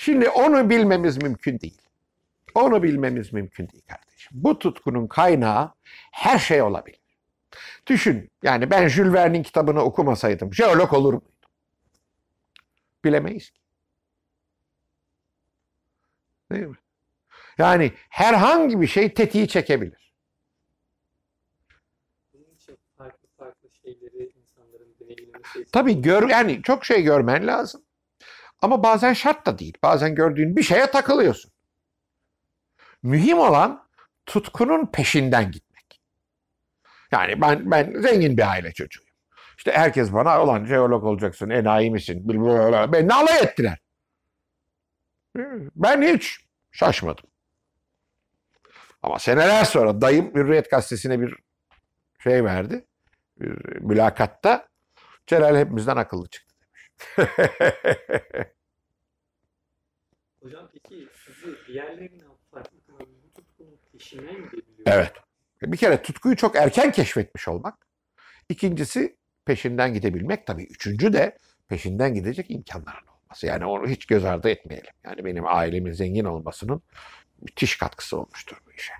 Şimdi onu bilmemiz mümkün değil. Onu bilmemiz mümkün değil kardeşim. Bu tutkunun kaynağı her şey olabilir. Düşün yani ben Jules Verne'in kitabını okumasaydım jeolog olur muydum? Bilemeyiz ki. Değil mi? Yani herhangi bir şey tetiği çekebilir. Bunun için farklı farklı şeyleri insanların deneyimlemesi. Tabii gör yani çok şey görmen lazım. Ama bazen şart da değil. Bazen gördüğün bir şeye takılıyorsun. Mühim olan tutkunun peşinden gitmek. Yani ben ben zengin bir aile çocuğuyum. İşte herkes bana olan jeolog olacaksın, enayi misin? Bilmem Beni alay ettiler. Ben hiç şaşmadım. Ama seneler sonra dayım Hürriyet Gazetesi'ne bir şey verdi. Bir mülakatta Celal hepimizden akıllı çıktı demiş. Peki sizi diğerlerinden farklı kılan bu tutkunun peşinden gidebiliyor. evet. Bir kere tutkuyu çok erken keşfetmiş olmak. İkincisi peşinden gidebilmek. Tabii üçüncü de peşinden gidecek imkanların olması. Yani onu hiç göz ardı etmeyelim. Yani benim ailemin zengin olmasının müthiş katkısı olmuştur bu işe.